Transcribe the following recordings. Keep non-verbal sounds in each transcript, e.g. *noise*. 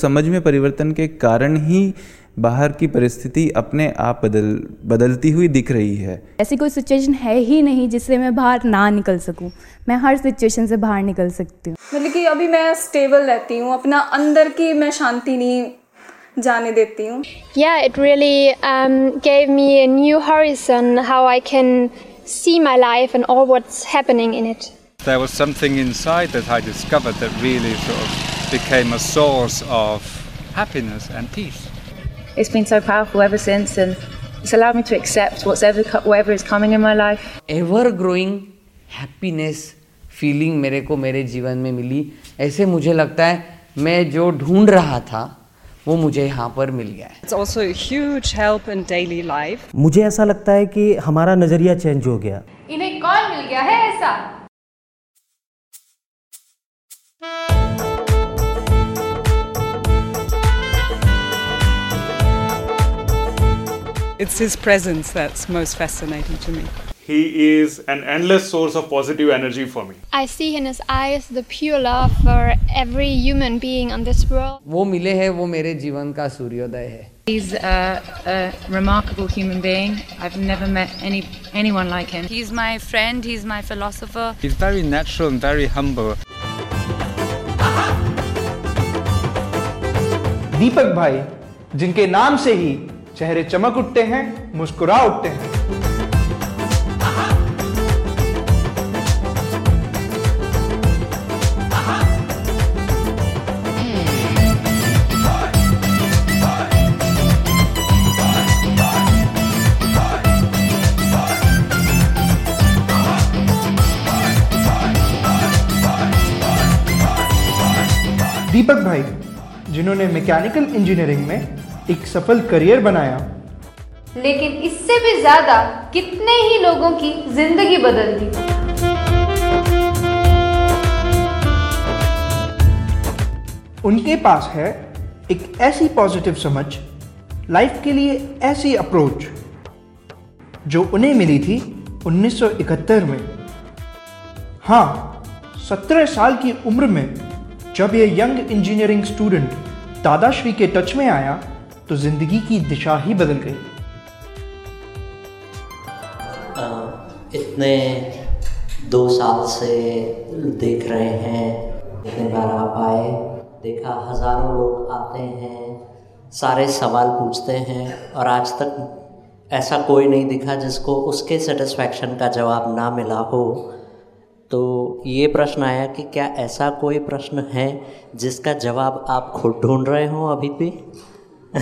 समझ में परिवर्तन के कारण ही बाहर की परिस्थिति अपने आप बदल बदलती हुई दिख रही है ऐसी कोई सिचुएशन है ही नहीं जिससे मैं बाहर ना निकल सकूँ मैं हर सिचुएशन से बाहर निकल सकती हूँ मतलब कि अभी मैं स्टेबल रहती हूँ अपना अंदर की मैं शांति नहीं जाने देती हूँ Yeah, it really um, gave me a new horizon how I can see my life and all what's happening in it. There was something inside that I discovered that really sort of became a source of happiness and peace. It's been so powerful ever since, and it's allowed me to accept whatever whatever is coming in my life. Ever growing happiness feeling मेरे को मेरे जीवन में मिली ऐसे मुझे लगता है मैं जो ढूंढ रहा था वो मुझे यहाँ पर मिल गया है It's also a huge help in daily life. मुझे ऐसा लगता है कि हमारा नज़रिया चेंज हो गया इन्हें कौन मिल गया है ऐसा It's his presence that's most fascinating to me. He is an endless source of positive energy for me. I see in his eyes the pure love for every human being on this world. वो मिले हैं वो मेरे जीवन का सूर्योदय है He's a, a remarkable human being. I've never met any anyone like him. He's my friend, he's my philosopher. He's very natural and very humble. दीपक भाई जिनके नाम से ही चेहरे चमक उठते हैं मुस्कुरा उठते हैं। दीपक भाई जिन्होंने मैकेनिकल इंजीनियरिंग में एक सफल करियर बनाया। लेकिन इससे भी ज़्यादा कितने ही लोगों की ज़िंदगी बदल दी। उनके पास है एक ऐसी पॉजिटिव समझ लाइफ के लिए ऐसी अप्रोच जो उन्हें मिली थी 1971 में। हाँ 17 साल की उम्र में जब ये यंग इंजीनियरिंग स्टूडेंट दादाश्री के टच में आया तो ज़िंदगी की दिशा ही बदल गई। इतने दो साल से देख रहे हैं, इतने बार आप आए, देखा हज़ारों लोग आते हैं, सारे सवाल पूछते हैं, और आज तक ऐसा कोई नहीं दिखा जिसको उसके सेटिस्फैक्शन का जवाब ना मिला हो। तो ये प्रश्न आया कि क्या ऐसा कोई प्रश्न है जिसका जवाब आप खुद ढूंढ रहे हो अभी भी? *laughs*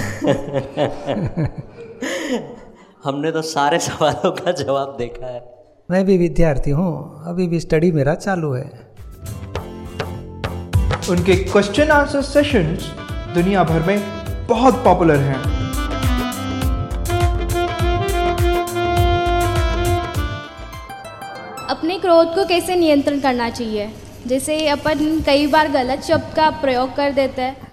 हमने तो सारे सवालों का जवाब देखा है। मैं भी विद्यार्थी हूँ। अभी भी स्टडी मेरा चालू है। उनके क्वेश्चन आंसर सेशंस दुनिया भर में बहुत पॉपुलर हैं। अपने क्रोध को कैसे नियंत्रण करना चाहिए? जैसे अपन कई बार गलत शब्द का प्रयोग कर देते हैं।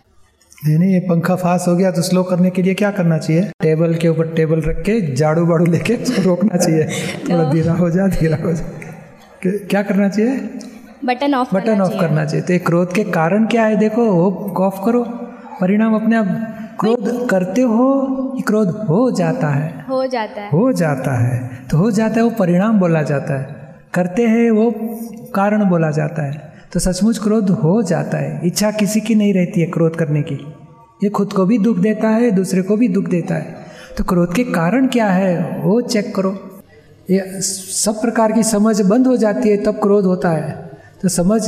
नहीं नहीं ये पंखा फास हो गया तो स्लो करने के लिए क्या करना चाहिए? टेबल के ऊपर टेबल रख के झाड़ू बाड़ू लेके उसको रोकना चाहिए। थोड़ा धीरा हो जा धीरा हो जा। क्या करना चाहिए? बटन ऑफ़ बटन ऑफ़ करना चाहिए। तो ये क्रोध के कारण क्या है? देखो वो ऑफ़ करो। परिणाम अपने आप क्रोध करते हो क्रोध हो जाता है। हो जाता है। हो जाता है। तो हो जाता है वो परिणाम बोला जाता है। करते हैं वो कारण बोला जाता है। तो सचमुच क्रोध हो जाता है। इच्छा किसी की नहीं रहती है क्रोध करने की। ये खुद को भी दुख देता है, दूसरे को भी दुख देता है। तो क्रोध के कारण क्या है? वो चेक करो। ये सब प्रकार की समझ बंद हो जाती है, तब क्रोध होता है। तो समझ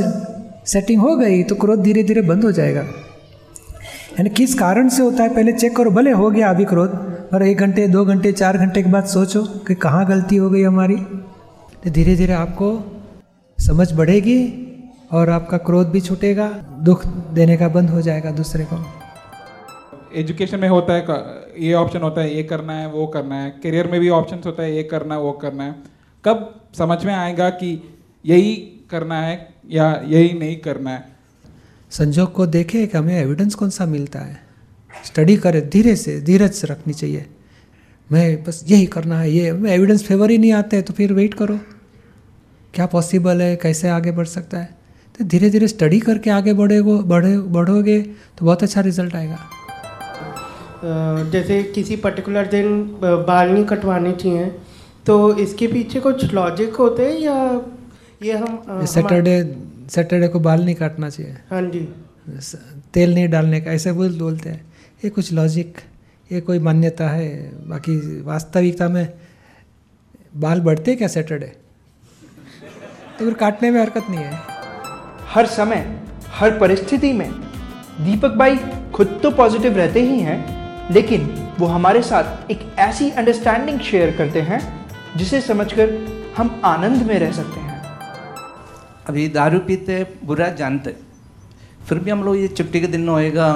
सेटिंग हो गई तो क्रोध धीरे धीरे बंद हो जाएगा। यानी किस कारण से होता है, पहले चेक करो, भले हो गया अभी क्रोध और एक घंटे, दो घंटे, चार घंटे के बाद सोचो कि कहाँ गलती हो गई हमारी। तो धीरे धीरे आपको समझ बढ़ेगी और आपका क्रोध भी छूटेगा दुख देने का बंद हो जाएगा दूसरे को। एजुकेशन में होता है ये ऑप्शन होता है ये करना है वो करना है। करियर में भी ऑप्शन होता है ये करना है वो करना है। कब समझ में आएगा कि यही करना है या यही नहीं करना है? संजोग को देखे कि हमें एविडेंस कौन सा मिलता है? स्टडी करे धीरे से धीरज से रखनी चाहिए। मैं बस यही करना है ये मैं एविडेंस फेवर ही नहीं आते तो फिर वेट करो। क्या पॉसिबल है कैसे आगे बढ़ सकता है? तो धीरे धीरे स्टडी करके आगे बढ़ेगो बढ़े बढ़ोगे तो बहुत अच्छा रिज़ल्ट आएगा। जैसे किसी पर्टिकुलर दिन बाल नहीं कटवाने चाहिए तो इसके पीछे कुछ लॉजिक होते हैं या ये हम सैटरडे सैटरडे को बाल नहीं काटना चाहिए। हाँ जी। तेल नहीं डालने का ऐसे बोल बोलते हैं। ये कुछ लॉजिक ये कोई मान्यता है? बाकी वास्तविकता में बाल बढ़ते क्या सैटरडे तो फिर काटने में हरकत नहीं है। हर समय हर परिस्थिति में। दीपक भाई खुद तो पॉजिटिव रहते ही हैं लेकिन वो हमारे साथ एक ऐसी अंडरस्टैंडिंग शेयर करते हैं जिसे समझकर हम आनंद में रह सकते हैं। अभी दारू पीते बुरा जानते फिर भी हम लोग ये छुट्टी के दिन होएगा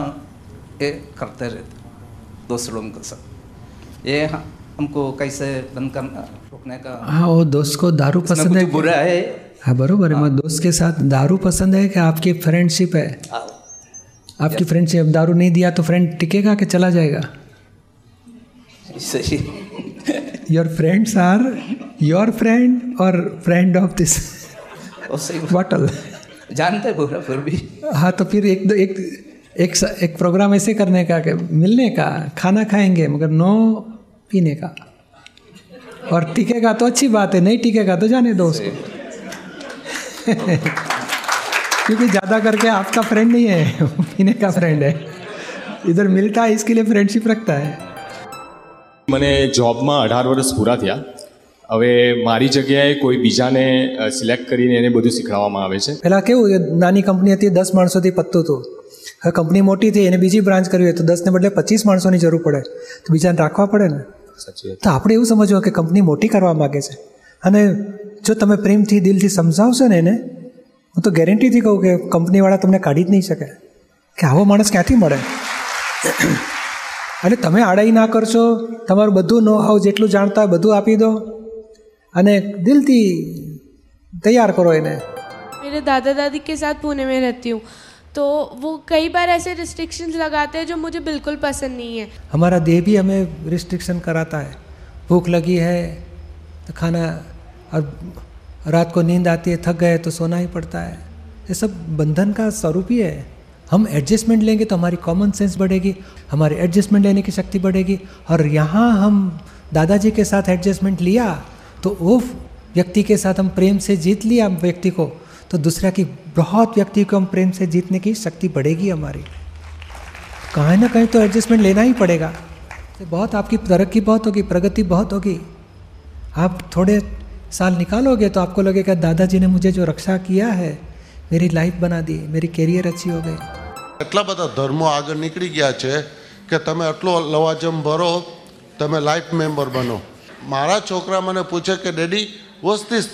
ये करते रहते दोस्त लोगों के साथ। ये हमको कैसे बंद करना रोकने का हाँ वो दोस्त को दारू पसंद है बुरा है? हाँ बरोबर है। मैं दोस्त के साथ दारू पसंद है कि आपकी फ्रेंडशिप है? आपकी फ्रेंडशिप दारू नहीं दिया तो फ्रेंड टिकेगा कि चला जाएगा? सही। Your friends are your friend और फ्रेंड ऑफ़ दिस बॉटल जानते बुरा फिर भी। हाँ तो फिर एक दो एक एक एक प्रोग्राम ऐसे करने का कि मिलने का खाना खाएँगे मगर नो पीने का। और टिकेगा तो अच्छी बात है नहीं टिकेगा तो जाने दो उसको। क्योंकि ज़्यादा करके आपका फ्रेंड नहीं है वो पीने का फ्रेंड है इधर मिलता है इसके लिए फ्रेंडशिप रखता है મને જોબમાં અઢાર વર્ષ પૂરા થયા હવે મારી જગ્યાએ કોઈ બીજાને સિલેક્ટ કરીને એને બધું શીખવાડવામાં આવે છે પહેલાં કેવું એ નાની કંપની હતી દસ માણસોથી પતતું હતું હવે કંપની મોટી થઈ એને બીજી બ્રાન્ચ કરવી હોય તો દસને બદલે પચીસ માણસોની જરૂર પડે તો બીજાને રાખવા પડે ને સાચી વાત તો આપણે એવું સમજવું કે કંપની મોટી કરવા માગે છે અને જો તમે પ્રેમથી દિલથી સમજાવશો ને એને હું તો ગેરંટીથી કહું કે કંપનીવાળા તમને કાઢી જ નહીં શકે કે આવો માણસ ક્યાંથી મળે એટલે તમે આડાઈ ના કરશો તમારું બધું નો હાવ જેટલું જાણતા હોય બધું આપી દો અને દિલથી તૈયાર કરો એને मेरे दादा दादी के साथ पुणे में रहती हूँ तो वो कई बार ऐसे रिस्ट्रिक्शंस लगाते हैं जो मुझे बिल्कुल पसंद नहीं है हमारा देह भी हमें रिस्ट्रिक्शन कराता है भूख लगी है तो खाना, और रात को नींद आती है, थक गए तो सोना ही पड़ता है। ये सब बंधन का स्वरूप ही है। हम एडजस्टमेंट लेंगे तो हमारी कॉमन सेंस बढ़ेगी, हमारी एडजस्टमेंट लेने की शक्ति बढ़ेगी, और यहाँ हम दादाजी के साथ एडजस्टमेंट लिया तो वो व्यक्ति के साथ हम प्रेम से जीत लिया व्यक्ति को तो दूसरा की बहुत व्यक्ति को हम प्रेम से जीतने की शक्ति बढ़ेगी हमारी। कहीं ना कहीं तो एडजस्टमेंट लेना ही पड़ेगा। तो बहुत आपकी तरक्की बहुत होगी, प्रगति बहुत होगी। आप थोड़े साल निकालोगे तो आपको लगेगा दादाजी ने मुझे जो रक्षा किया है मेरी लाइफ बना दी मेरी कैरियर अच्छी हो गई એટલા બધા ધર્મો આગળ નીકળી ગયા છે કે તમે આટલો લવાજમ ભરો તમે લાઈફ મેમ્બર બનો મારા છોકરા મને પૂછે કે ડેડી વોઝ ધીસ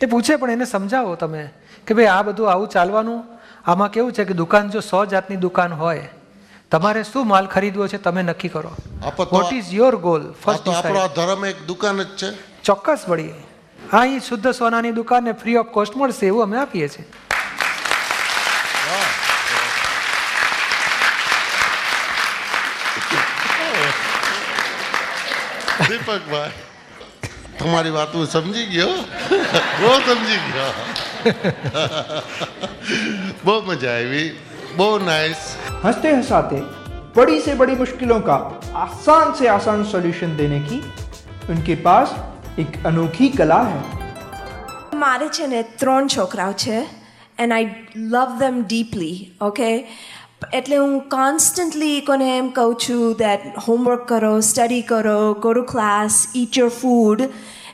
તે પૂછે પણ એને સમજાવો તમે કે ભાઈ આ બધું આવું ચાલવાનું આમાં કેવું છે કે દુકાન જો સો જાતની દુકાન હોય તમારે શું માલ ખરીદવો છે તમે નક્કી કરો. What is your goal first આપણો ધર્મ એક દુકાન જ છે. ચોક્કસ વળી. આ અહીં શુદ્ધ સોનાની દુકાનને ફ્રી ઓફ કોસ્ટ મળશે એવું અમે આપીએ છીએ. દીપકભાઈ તમારી વાત હું સમજી ગયો. બહુ સમજી ગયો. બહુ મજા આવી. બહુ નાઇસ हंसते हंसाते बड़ी से बड़ी मुश्किलों का आसान से आसान सॉल्यूशन देने की उनके पास एक अनोखी कला है મારે છે ને ત્રણ છોકરાઓ છે and I love them deeply okay એટલે હું કોન્સ્ટન્ટલી કોને એમ કહું છું દેટ હોમવર્ક કરો સ્ટડી કરો go to class eat your food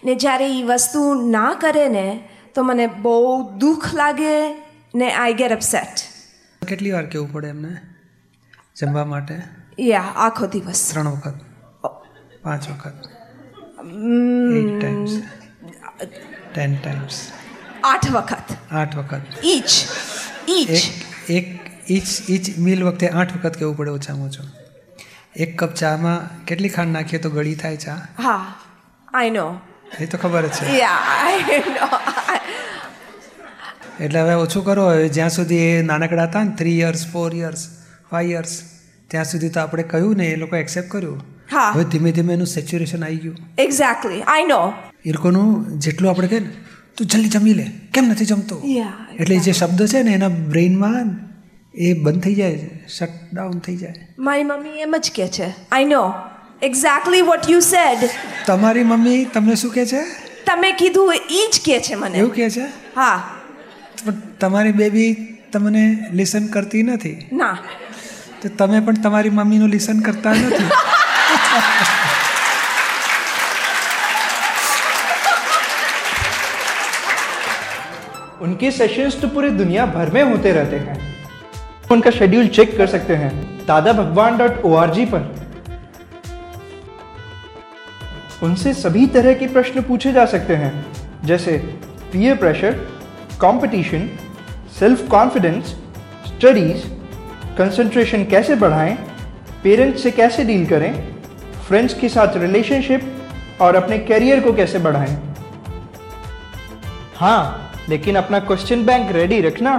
ને જ્યારે એ વસ્તુ ના કરે ને તો મને બહુ દુઃખ લાગે ને આઈ ગેટ અપસેટ કેટલી વાર કેવું પડે એમને જમવા માટે? યા આખો દિવસ. ત્રણ વખત? પાંચ વખત? ટાઈમ્સ ટેન ટાઈમ્સ આઠ વખત. આઠ વખત. ઈચ ઈચ એક ઈચ ઈચ મીલ વખતે આઠ વખત કેવું પડે ઓછામાં ઓછું? એક કપ ચામાં કેટલી ખાંડ નાખીએ તો ગળી થાય ચા? હા આઈ નો એ તો ખબર જ છે. આઈ નો એટલે હવે ઓછું કરો. હવે જ્યાં સુધી એ નાનકડા હતા ને three years four years five years ત્યાં સુધી તો આપણે કહ્યું ને એ લોકો એક્સેપ્ટ કર્યું. હા. હવે ધીમે ધીમે એનું સેચ્યુરેશન આવી ગયું. એક્ઝેક્ટલી આઈ નો એ લોકોનું જેટલું આપણે કહે ને તું જલ્દી જમી લે. કેમ નથી જમતો? એટલે જે શબ્દ છે ને એના બ્રેઇનમાં એ બંધ થઈ જાય શટ ડાઉન થઈ જાય. મારી મમ્મી એમ જ કહે છે. I know exactly what you said તમારી મમ્મી તમને શું કહે છે? તમે કીધું એ જ કહે છે મને. એવું કહે છે? હા. પણ તમારી બેબી તમને લિસન કરતી નથી. ના. તો તમે પણ તમારી મમ્મીનું લિસન કરતા નથી उनके सेशंस तो पूरी दुनिया भर में होते रहते हैं उनका शेड्यूल चेक कर सकते हैं दादा भगवान डॉट ओ पर उनसे सभी तरह के प्रश्न पूछे जा सकते हैं जैसे peer pressure competition self confidence studies concentration कैसे बढ़ाएँ पेरेंट्स से कैसे डील करें फ्रेंड्स के साथ रिलेशनशिप और अपने करियर को कैसे बढ़ाएँ। हाँ लेकिन अपना क्वेश्चन बैंक रेडी रखना।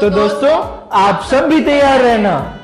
तो दोस्तों आप सब भी तैयार रहना।